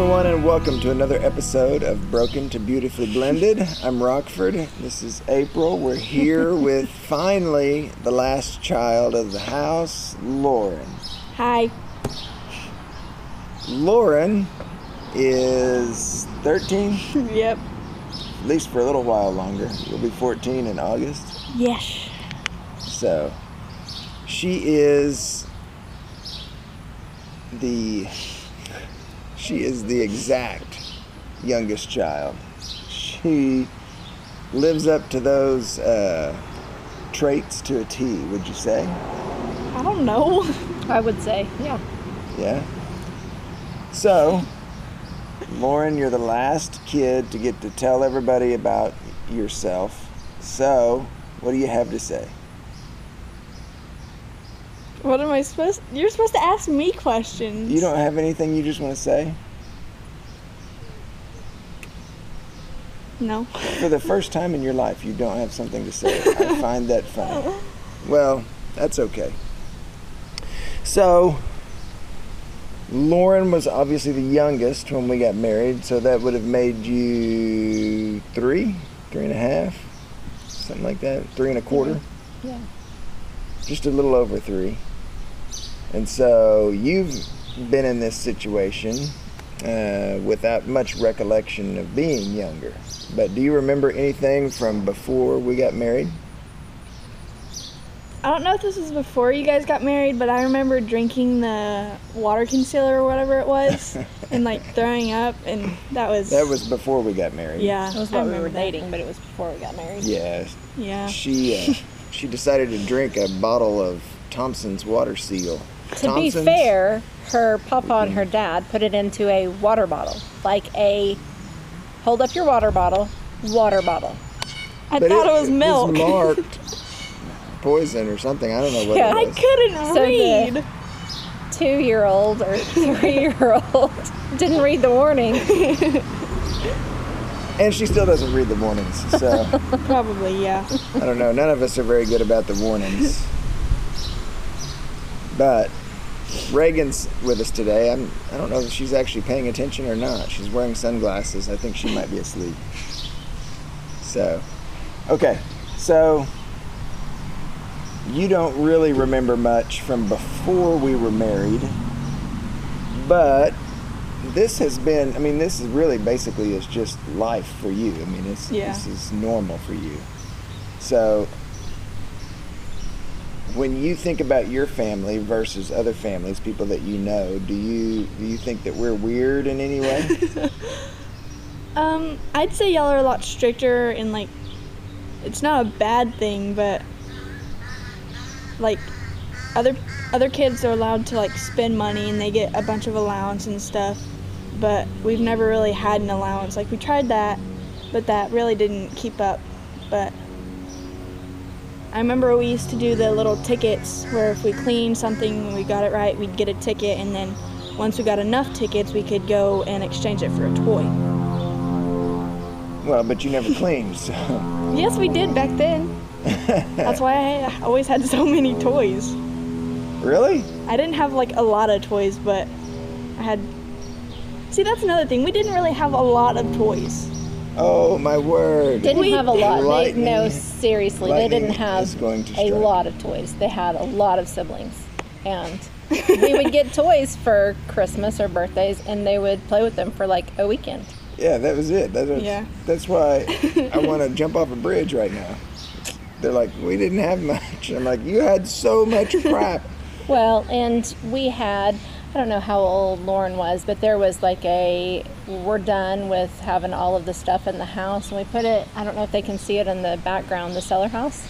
everyone, and welcome to another episode of Broken to Beautifully Blended. I'm Rockford. This is April. We're here with finally the last child of the house, Lauren. Hi. Lauren is 13, Yep. at least for a little while longer. You'll be 14 in August. Yes. So, she is the she is the exact youngest child. She lives up to those uh, traits to a T. Would you say? I don't know. I would say, yeah. Yeah. So, Lauren, you're the last kid to get to tell everybody about yourself. So, what do you have to say? What am I supposed? You're supposed to ask me questions. You don't have anything you just want to say? No. For the first time in your life, you don't have something to say. I find that funny. Well, that's okay. So, Lauren was obviously the youngest when we got married, so that would have made you three, three and a half, something like that, three and a quarter, Yeah. just a little over three. And so you've been in this situation uh, without much recollection of being younger. But do you remember anything from before we got married? I don't know if this was before you guys got married, but I remember drinking the water concealer or whatever it was, and like throwing up, and that was. That was before we got married. Yeah. It was I while we remember were that. dating, but it was before we got married. Yeah. Yeah. She uh, she decided to drink a bottle of Thompson's Water Seal. To be Thompson's? fair, her papa and her dad put it into a water bottle, like a hold up your water bottle, water bottle. I But thought it, was milk. marked poison or something. I don't know what Yeah. it I was. couldn't So the- read. Two year old or three year old didn't read the warning. And she still doesn't read the warnings. So Probably, yeah. I don't know. None of us are very good about the warnings. But Reagan's with us today. I'm, I don't know if she's actually paying attention or not. She's wearing sunglasses. I think she might be asleep. So, okay. So, you don't really remember much from before we were married. But this has been, I mean, this is really basically is just life for you. I mean, it's, Yeah. this is normal for you. So, when you think about your family versus other families, people that you know, do you do you think that we're weird in any way? Um, I'd say y'all are a lot stricter and like it's not a bad thing, but like other other kids are allowed to like spend money and they get a bunch of allowance and stuff, but we've never really had an allowance. Like we tried that, but that really didn't keep up. But I remember we used to do the little tickets where if we cleaned something and we got it right, we'd get a ticket and then once we got enough tickets, we could go and exchange it for a toy. well, but you never cleaned, so Yes, we did back then. That's why I always had so many toys. really? I didn't have like a lot of toys, but I had. See, that's another thing. We didn't really have a lot of toys. Oh my word! Didn't We- have a lot. They, Lightning- no, seriously, they didn't have going a lot of toys. They had a lot of siblings, and we would get toys for Christmas or birthdays, and they would play with them for like a weekend. Yeah, that was it. That was, Yeah. That's why I want to jump off a bridge right now. They're like, we didn't have much. I'm like, you had so much crap. Well, and we had, I don't know how old Lauren was, but there was like a, we're done with having all of the stuff in the house, and we put it, I don't know if they can see it in the background, the cellar house.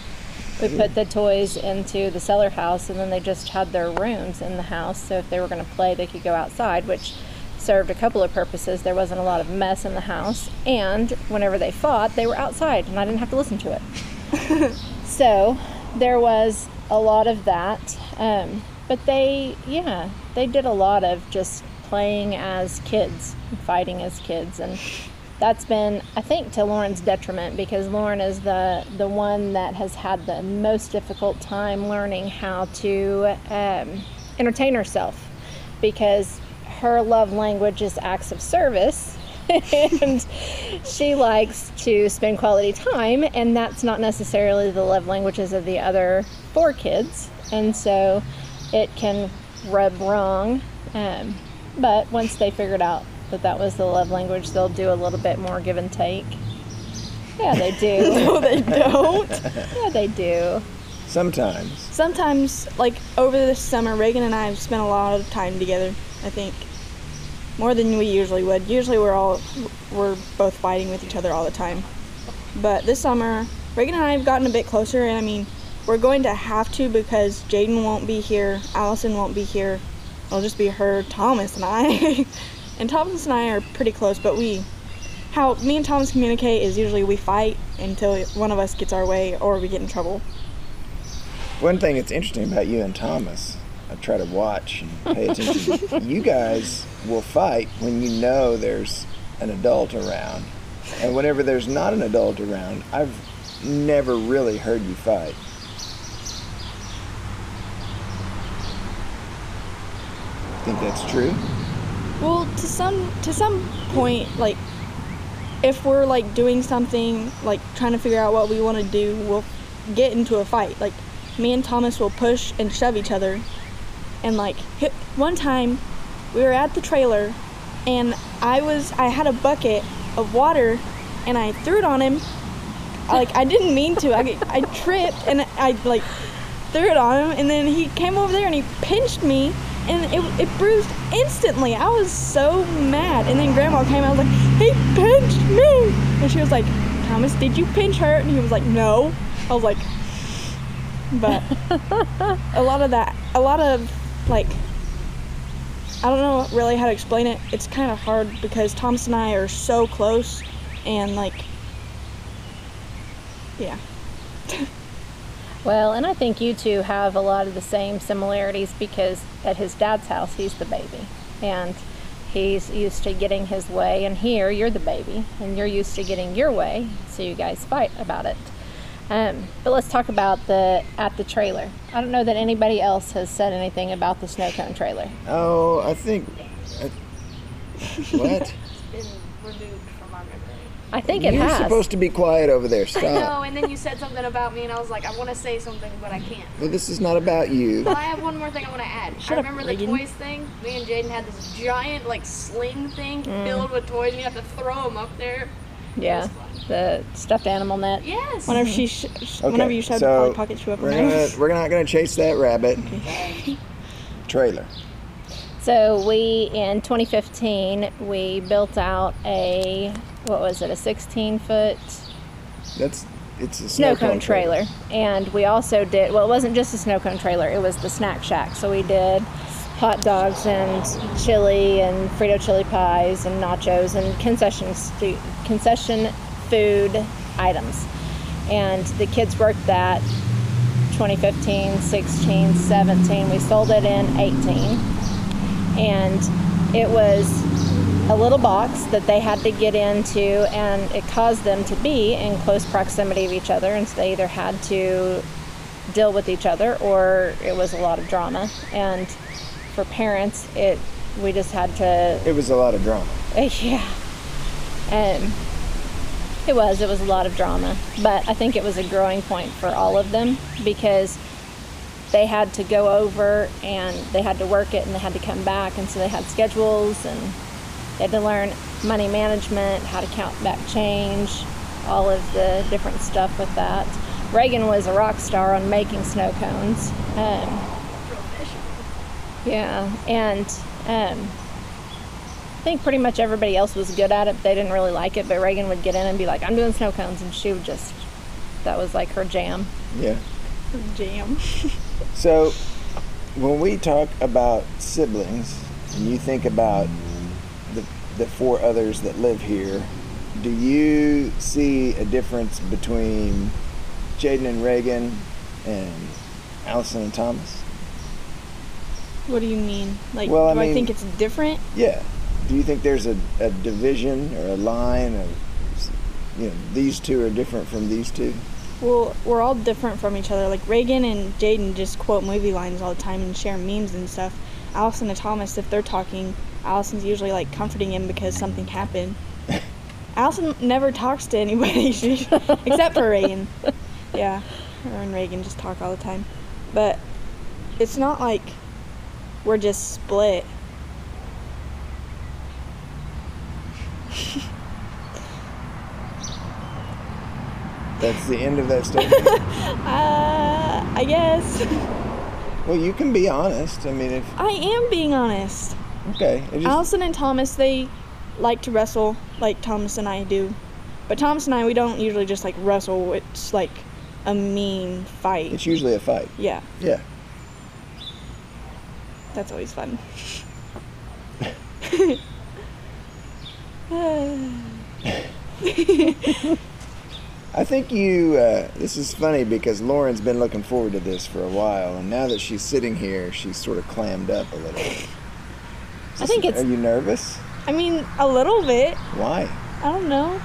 We put the toys into the cellar house, and then they just had their rooms in the house, so if they were going to play, they could go outside, which served a couple of purposes. There wasn't a lot of mess in the house, and whenever they fought, they were outside, and I didn't have to listen to it. So there was a lot of that. Um, but they, yeah, they did a lot of just playing as kids, fighting as kids, and that's been, I think, to Lauren's detriment because Lauren is the the one that has had the most difficult time learning how to um, entertain herself because her love language is acts of service. and she likes to spend quality time, and that's not necessarily the love languages of the other four kids. And so it can rub wrong. Um, but once they figured out that that was the love language, they'll do a little bit more give and take. Yeah, they do. No, they don't. yeah, they do. Sometimes. Sometimes, like over this summer, Reagan and I have spent a lot of time together. I think more than we usually would. Usually, we're all we're both fighting with each other all the time. But this summer, Reagan and I have gotten a bit closer, and I mean, we're going to have to because Jaden won't be here, Allison won't be here. It'll just be her, Thomas, and I. and Thomas and I are pretty close, but we how me and Thomas communicate is usually we fight until one of us gets our way or we get in trouble. One thing that's interesting about you and Thomas, I try to watch and pay attention. you guys will fight when you know there's an adult around. And whenever there's not an adult around, I've never really heard you fight. Think that's true? Well, to some to some point, like if we're like doing something, like trying to figure out what we want to do, we'll get into a fight. Like me and Thomas will push and shove each other. And like hit, one time, we were at the trailer, and I was I had a bucket of water, and I threw it on him. Like I didn't mean to. I I tripped and I like threw it on him, and then he came over there and he pinched me and it, it bruised instantly. I was so mad. And then grandma came out, I was like, he pinched me. And she was like, Thomas, did you pinch her? And he was like, no. I was like, but a lot of that, a lot of like, I don't know really how to explain it. It's kind of hard because Thomas and I are so close and like, yeah. Well, and I think you two have a lot of the same similarities because at his dad's house, he's the baby. And he's used to getting his way, and here you're the baby, and you're used to getting your way, so you guys fight about it. Um, but let's talk about the at the trailer. I don't know that anybody else has said anything about the snow cone trailer. Oh, I think. I, what? been removed from our memory. I think it You're has. supposed to be quiet over there. I know, and then you said something about me, and I was like, I want to say something, but I can't. well, this is not about you. But I have one more thing I want to add. Shut I up, remember the Reagan. toys thing. Me and Jaden had this giant like sling thing Mm. filled with toys, and you have to throw them up there. yeah, the stuffed animal net. Yes. Whenever she, sh- sh- Okay, whenever you shoved so the Polly Pocket shoe up her we're gonna nose. we're not gonna chase that rabbit. Trailer. So we in 2015 we built out a what was it a 16 foot? That's it's a snow cone trailer. and we also did well it wasn't just a snow cone trailer it was the snack shack. So we did hot dogs and chili and Frito chili pies and nachos and concession stu- concession food items. And the kids worked that 2015 16 17 we sold it in 18 and it was a little box that they had to get into and it caused them to be in close proximity of each other and so they either had to deal with each other or it was a lot of drama. And for parents it we just had to It was a lot of drama. yeah. Um, it was it was a lot of drama. But i think it was a growing point for all of them because they had to go over and they had to work it and they had to come back and so they had schedules and they had to learn money management how to count back change all of the different stuff with that reagan was a rock star on making snow cones um, yeah and um, I think pretty much everybody else was good at it, but they didn't really like it. But Reagan would get in and be like, I'm doing snow cones. And she would just, that was like her jam. Yeah. Her jam. So when we talk about siblings, and you think about the four others that live here, do you see a difference between Jaden and Reagan and Allison and Thomas? What do you mean? Like, Well, I do I think it's different? Yeah. Do you think there's a, a division or a line of, you know, these two are different from these two? Well, we're all different from each other. Like Reagan and Jaden just quote movie lines all the time and share memes and stuff. Allison and Thomas, if they're talking, Allison's usually like comforting him because something happened. Allison never talks to anybody she, except for Reagan. Yeah, her and Reagan just talk all the time. But it's not like we're just split. That's the end of that statement. Uh, I guess. well, you can be honest. I mean, if I am being honest. okay, just, Allison and Thomas, they like to wrestle like Thomas and I do. But Thomas and I, we don't usually just like wrestle. It's like a mean fight. it's usually a fight. Yeah, Yeah. that's always fun. I think you. Uh, this is funny because Lauren's been looking forward to this for a while, and now that she's sitting here, she's sort of clammed up a little. I think it's Are you nervous? I mean, a little bit. Why? I don't know.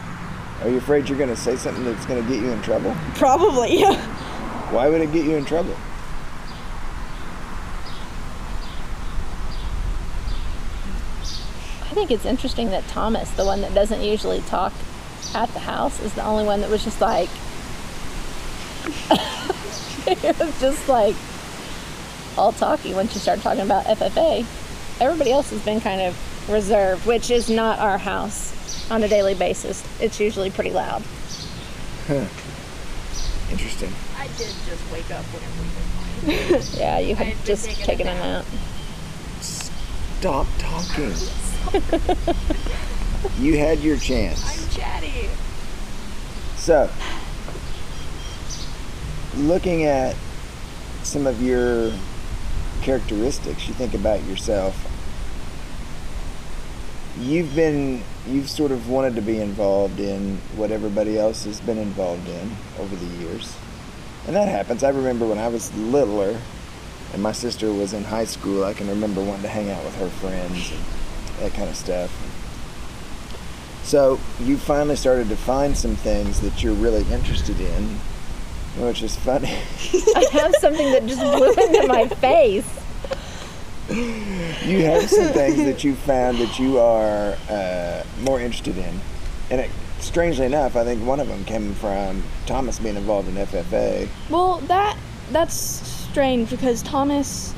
Are you afraid you're going to say something that's going to get you in trouble? Probably. Yeah. Why would it get you in trouble? I think it's interesting that Thomas, the one that doesn't usually talk at the house, is the only one that was just like, it was just like all talky once you started talking about FFA. Everybody else has been kind of reserved, which is not our house on a daily basis. It's usually pretty loud. Huh. Interesting. I did just wake up whenever we were flying. Yeah, you I had had just taking taken a nap. nap. Stop talking. you had your chance. I'm chatty. So, looking at some of your characteristics, you think about yourself. You've been, you've sort of wanted to be involved in what everybody else has been involved in over the years. And that happens. I remember when I was littler and my sister was in high school, I can remember wanting to hang out with her friends and that kind of stuff. So you finally started to find some things that you're really interested in, which is funny. I have something that just blew into my face. you have some things that you found that you are uh, more interested in, and it, strangely enough, I think one of them came from Thomas being involved in FFA. Well, that that's strange because Thomas,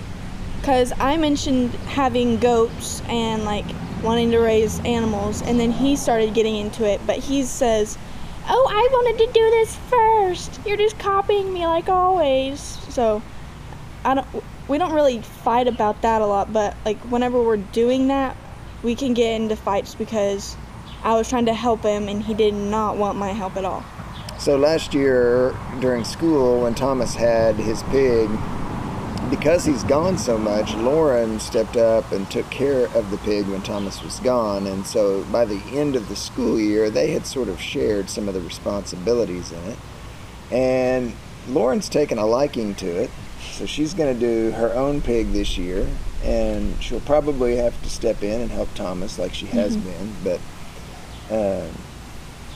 because I mentioned having goats and like wanting to raise animals, and then he started getting into it. But he says, "Oh, I wanted to do this first. You're just copying me like always." So, I don't. We don't really fight about that a lot, but like whenever we're doing that, we can get into fights because I was trying to help him and he did not want my help at all. So last year during school, when Thomas had his pig, because he's gone so much, Lauren stepped up and took care of the pig when Thomas was gone. And so by the end of the school year, they had sort of shared some of the responsibilities in it. And Lauren's taken a liking to it. So she's going to do her own pig this year. And she'll probably have to step in and help Thomas like she has been. But um,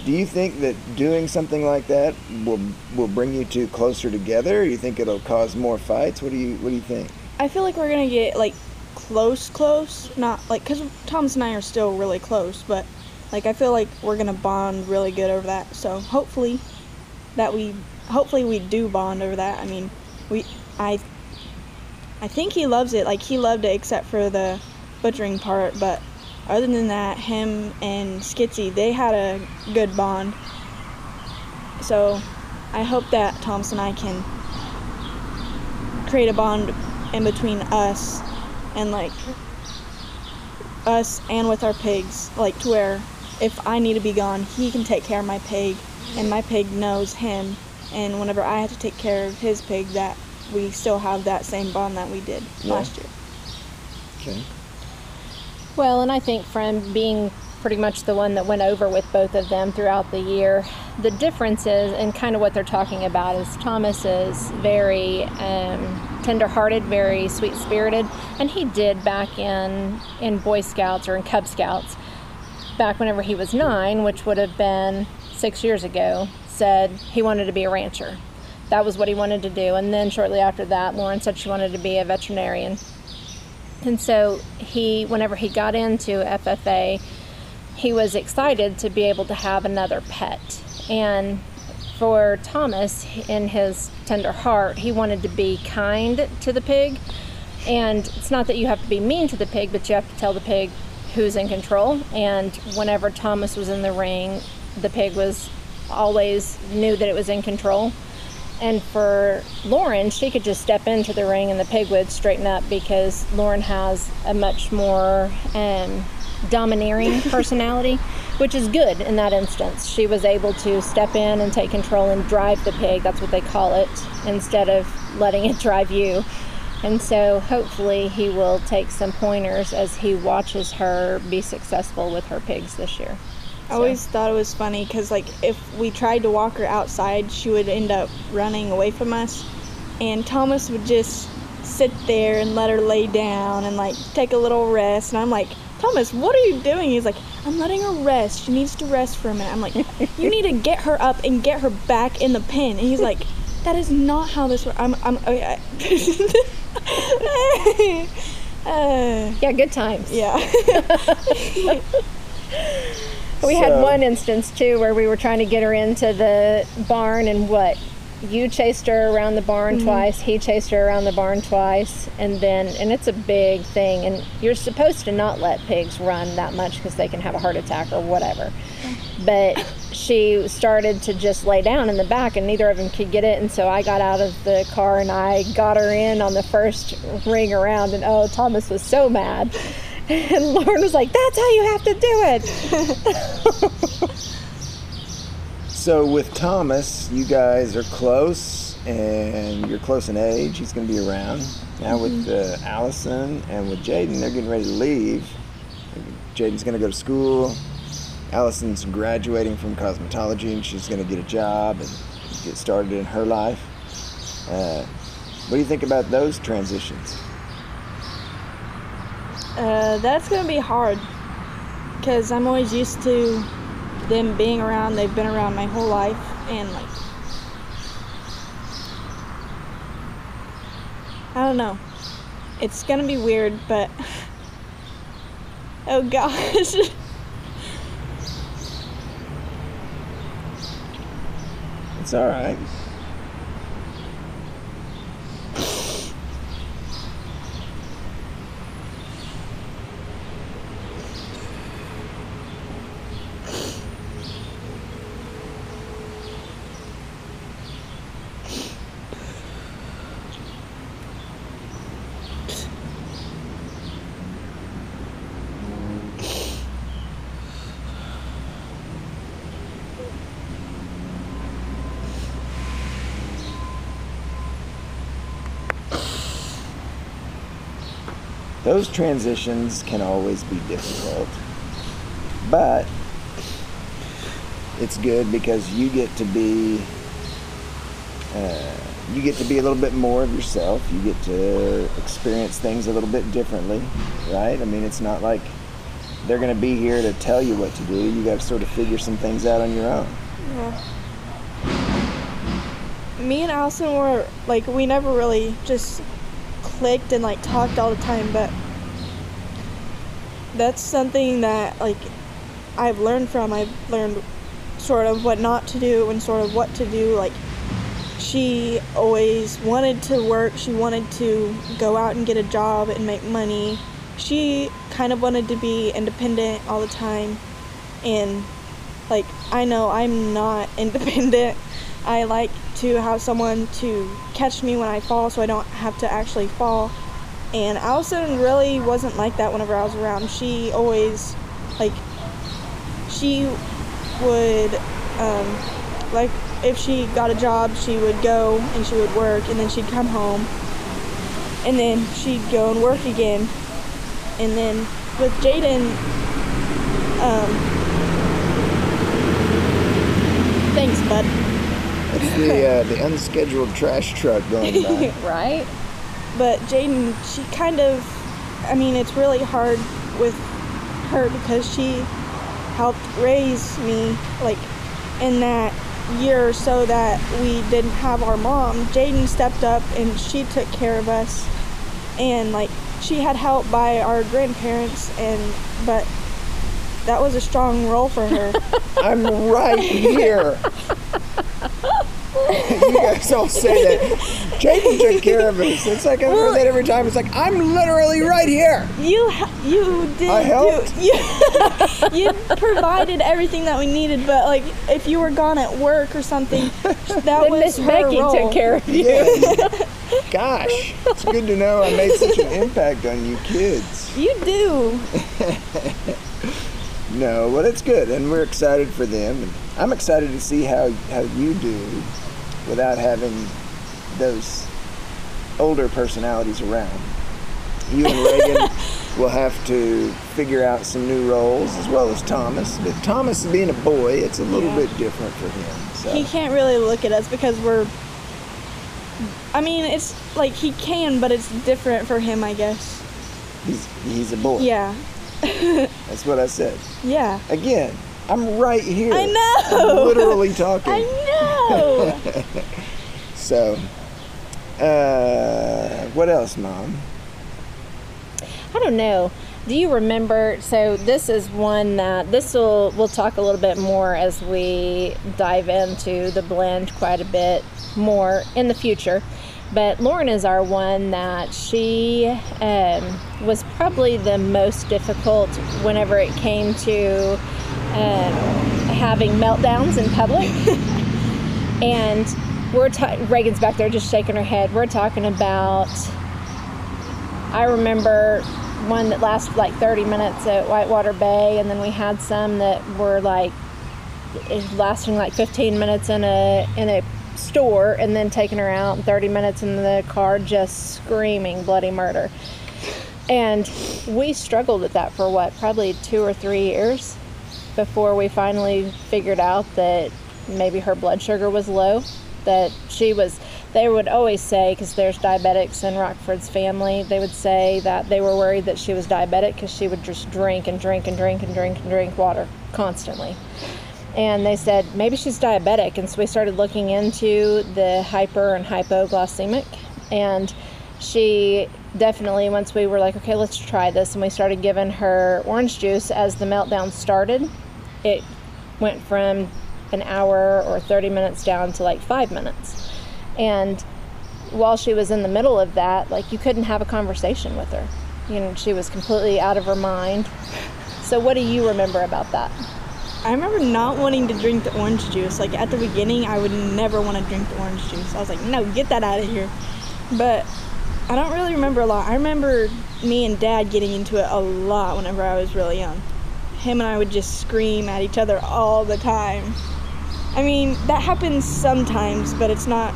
do you think that doing something like that will will bring you two closer together? You think it'll cause more fights? What do you What do you think? I feel like we're gonna get like close, close. Not like because Thomas and I are still really close, but like I feel like we're gonna bond really good over that. So hopefully, that we hopefully we do bond over that. I mean, we I I think he loves it. Like he loved it except for the butchering part, but other than that, him and Skitsy they had a good bond. So I hope that Thomas and I can create a bond in between us and like us and with our pigs like to where if i need to be gone he can take care of my pig and my pig knows him and whenever i have to take care of his pig that we still have that same bond that we did Yeah. last year Okay. Well, and I think from being pretty much the one that went over with both of them throughout the year, the difference is, and kind of what they're talking about, is Thomas is very um, tender-hearted, very sweet-spirited, and he did back in in Boy Scouts or in Cub Scouts, back whenever he was nine, which would have been six years ago, said he wanted to be a rancher. That was what he wanted to do, and then shortly after that, Lauren said she wanted to be a veterinarian. And so he, whenever he got into FFA, he was excited to be able to have another pet. And for Thomas, in his tender heart, he wanted to be kind to the pig. And it's not that you have to be mean to the pig, but you have to tell the pig who's in control. And whenever Thomas was in the ring, the pig was always knew that it was in control. And for Lauren, she could just step into the ring and the pig would straighten up because Lauren has a much more um, domineering personality, which is good in that instance. She was able to step in and take control and drive the pig, that's what they call it, instead of letting it drive you. And so hopefully he will take some pointers as he watches her be successful with her pigs this year. I always thought it was funny because, like, if we tried to walk her outside, she would end up running away from us. And Thomas would just sit there and let her lay down and, like, take a little rest. And I'm like, Thomas, what are you doing? He's like, I'm letting her rest. She needs to rest for a minute. I'm like, you need to get her up and get her back in the pen. And he's like, that is not how this works. I'm, I'm, okay. uh, Yeah, good times. yeah. We had one instance too where we were trying to get her into the barn and what? You chased her around the barn mm-hmm. twice, he chased her around the barn twice, and then, and it's a big thing. And you're supposed to not let pigs run that much because they can have a heart attack or whatever. But she started to just lay down in the back, and neither of them could get it. And so I got out of the car and I got her in on the first ring around. And oh, Thomas was so mad. And Lauren was like, That's how you have to do it. So with Thomas, you guys are close, and you're close in age. He's going to be around. Now with uh, Allison and with Jaden, they're getting ready to leave. Jaden's going to go to school. Allison's graduating from cosmetology, and she's going to get a job and get started in her life. Uh, what do you think about those transitions? Uh, that's gonna be hard because I'm always used to them being around. They've been around my whole life, and like, I don't know. It's gonna be weird, but oh gosh. It's all those transitions can always be difficult but it's good because you get to be uh, you get to be a little bit more of yourself. You get to experience things a little bit differently right? I mean it's not like they're going to be here to tell you what to do. You got to sort of figure some things out on your own. Yeah. Me and Allison were like we never really just clicked and like talked all the time, but that's something that like I've learned from. I've learned sort of what not to do and sort of what to do. Like she always wanted to work. She wanted to go out and get a job and make money. She kind of wanted to be independent all the time and like I know I'm not independent. I like to have someone to catch me when I fall so I don't have to actually fall. And Allison really wasn't like that whenever I was around. She always like she would um like if she got a job, she would go and she would work and then she'd come home and then she'd go and work again. And then with Jaden um Thanks, bud. The uh, the unscheduled trash truck going by right? But Jaden, she kind of, I mean, it's really hard with her because she helped raise me, like, in that year or so that we didn't have our mom. Jaden stepped up and she took care of us. and like she had help by our grandparents, and but that was a strong role for her. I'm right here. You guys all say that. Jacob took care of us. It's like I hear Well- that every time. It's like I'm literally right here. you you did I helped. Do, you, you provided everything that we needed, but like if you were gone at work or something, that Then was Miss her Becky role. took care of you. Yeah. Gosh, it's good to know I made such an impact on you kids. You do. No, well, it's good, and we're excited for them. And I'm excited to see how how you do without having those older personalities around. You and Reagan will have to figure out some new roles, as well as Thomas. But Thomas, being a boy, it's a little Yeah. bit different for him. So. He can't really look at us because we're. I mean, it's like he can, but it's different for him, I guess. He's he's a boy. Yeah. That's what I said. Yeah. Again, I'm right here. I know. I'm literally talking. I know. So, uh, what else, Mom? I don't know. Do you remember? So this is one that this will we'll talk a little bit more as we dive into the blend quite a bit more in the future. But Lauren is our one that she um, was probably the most difficult whenever it came to um, having meltdowns in public. and we're ta- Reagan's back there just shaking her head. We're talking about I remember one that lasted like 30 minutes at Whitewater Bay, and then we had some that were like lasting like 15 minutes in a in a store, and then taking her out and 30 minutes in the car just screaming bloody murder. And we struggled with that for what, probably two or three years before we finally figured out that maybe her blood sugar was low. That she was, they would always say, because there's diabetics in Rockford's family, they would say that they were worried that she was diabetic because she would just drink and drink and drink and drink and drink water constantly. And they said maybe she's diabetic. And so we started looking into the hyper and hypoglycemic. And she definitely, once we were like, okay, let's try this, and we started giving her orange juice as the meltdown started, it went from an hour or 30 minutes down to like five minutes. And while she was in the middle of that, like you couldn't have a conversation with her. You know, she was completely out of her mind. So, what do you remember about that? I remember not wanting to drink the orange juice. Like at the beginning, I would never want to drink the orange juice. I was like, no, get that out of here. But I don't really remember a lot. I remember me and Dad getting into it a lot whenever I was really young. Him and I would just scream at each other all the time. I mean, that happens sometimes, but it's not.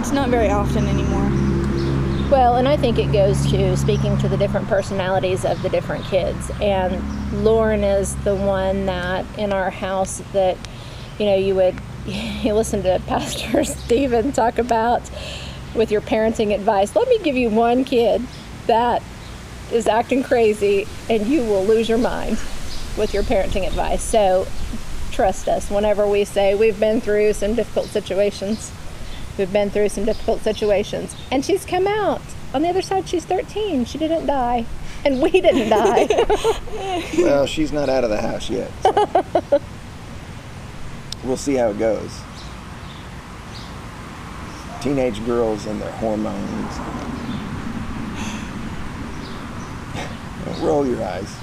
It's not very often anymore. Well, and I think it goes to speaking to the different personalities of the different kids. And Lauren is the one that in our house that, you know, you would you listen to Pastor Stephen talk about with your parenting advice. Let me give you one kid that is acting crazy and you will lose your mind with your parenting advice. So trust us whenever we say we've been through some difficult situations who've been through some difficult situations. And she's come out. On the other side, she's 13. She didn't die. And we didn't die. Well, she's not out of the house yet. so. we'll see how it goes. Teenage girls and their hormones. Roll your eyes.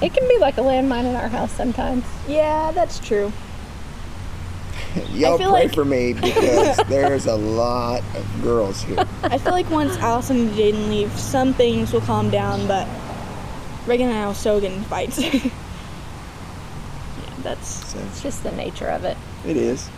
it can be like a landmine in our house sometimes. Yeah, that's true. Y'all pray like- for me because there's a lot of girls here. I feel like once Allison and Jaden leave, some things will calm down, but Reagan and I will still get in fights. yeah, that's So It's just the nature of it. it is.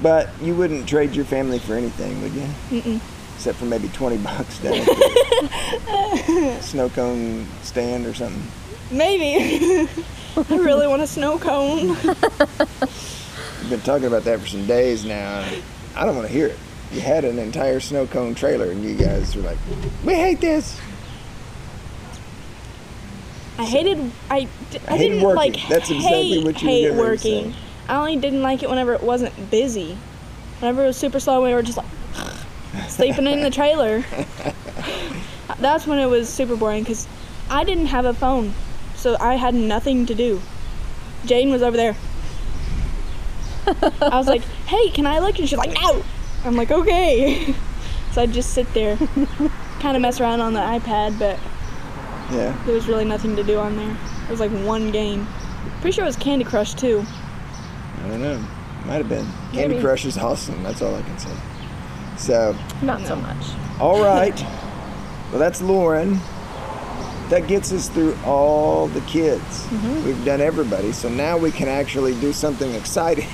But you wouldn't trade your family for anything, would you? mm-mm. Except for maybe 20 bucks down at the snow cone stand or something. maybe. I really want a snow cone. We've been talking about that for some days now. I don't want to hear it. You had an entire snow cone trailer, and you guys were like, "We hate this." I hated. I hated didn't working. like That's exactly hate, what you hate working. I only didn't like it whenever it wasn't busy. Whenever it was super slow, we were just like, sleeping in the trailer. That's when it was super boring because I didn't have a phone, so I had nothing to do. Jane was over there. I was like, "Hey, can I look?" And she's like, "No." I'm like, "Okay." so I'd just sit there, kind of mess around on the iPad, but Yeah. there was really nothing to do on there. It was like one game. Pretty sure it was Candy Crush too. I don't know. Might have been. Candy Maybe. Crush is awesome. That's all I can say. So, Not so much. all right. well, that's Lauren. That gets us through all the kids. Mm-hmm. We've done everybody. So now we can actually do something exciting.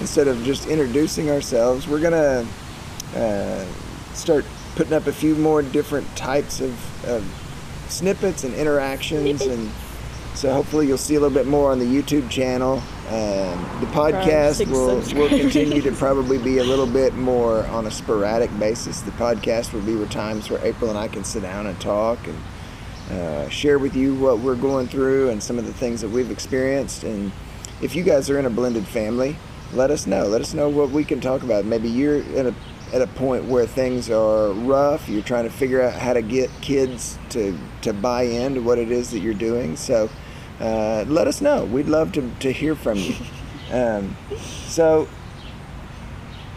Instead of just introducing ourselves, we're going to uh, start putting up a few more different types of, of snippets and interactions. and so hopefully you'll see a little bit more on the YouTube channel. Um, the podcast will, will continue to probably be a little bit more on a sporadic basis. The podcast will be with times where April and I can sit down and talk and uh, share with you what we're going through and some of the things that we've experienced. And if you guys are in a blended family, let us know. Let us know what we can talk about. Maybe you're at a at a point where things are rough. You're trying to figure out how to get kids to to buy into what it is that you're doing. So uh, let us know. We'd love to to hear from you. Um, so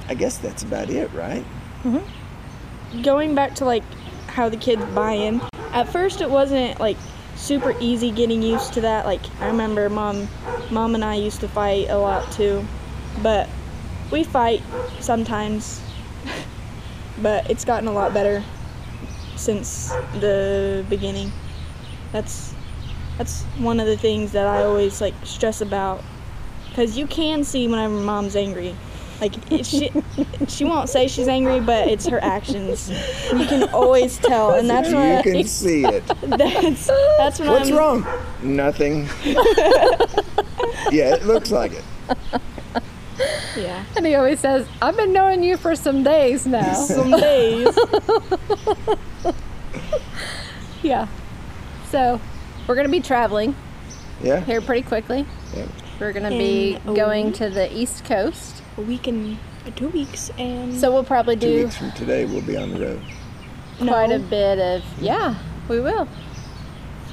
I guess that's about it, right? going back to like how the kids buy in at first it wasn't like super easy getting used to that like i remember mom mom and i used to fight a lot too but we fight sometimes but it's gotten a lot better since the beginning that's that's one of the things that i always like stress about because you can see whenever mom's angry like it, she she won't say she's angry but it's her actions you can always tell and that's you when can see it. that's that's when What's I'm, wrong? Nothing. yeah, it looks like it. Yeah And he always says, I've been knowing you for some days now. some days yeah. So we're going to be traveling Yeah. here pretty quickly. yeah. We're going to be going week? to the East Coast. a week and uh, two weeks and So we'll probably do. Two weeks from today, we'll be on the road. quite no, a bit of, yeah, we will.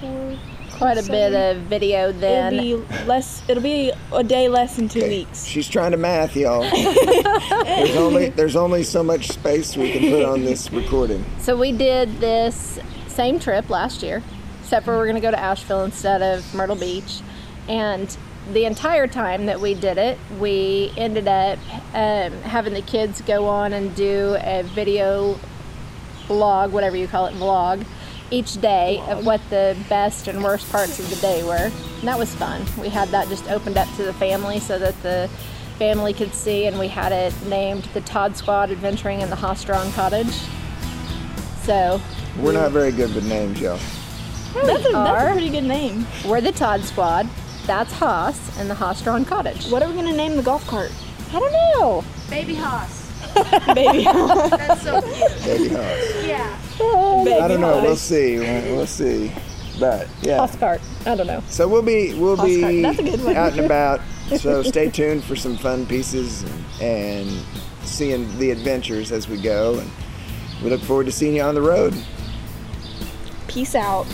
four- Quite a bit of video then. it'll be less it'll be a day less than two Okay. weeks She's trying to math, y'all. there's only there's only so much space we can put on this recording. So we did this same trip last year, except for we're going to go to Asheville instead of Myrtle Beach. And the entire time that we did it, we ended up um, having the kids go on and do a video vlog, whatever you call it, vlog, each day of what the best and worst parts of the day were. And that was fun. We had that just opened up to the family so that the family could see, and we had it named the Todd Squad Adventuring in the Hostron Cottage. So We're not very good with names, y'all. that's a, that's a pretty good name we're the Todd Squad. That's Haas and the Hostron Cottage. what are we gonna name the golf cart I don't know. Baby Haas. baby Haas. That's so cute. Baby Haas. Yeah. I don't know. We'll see. We'll, we'll see. But yeah. Cart. I don't know. So we'll be we'll be That's a good one. out and about. So stay tuned for some fun pieces and, and seeing the adventures as we go. And we look forward to seeing you on the road. peace out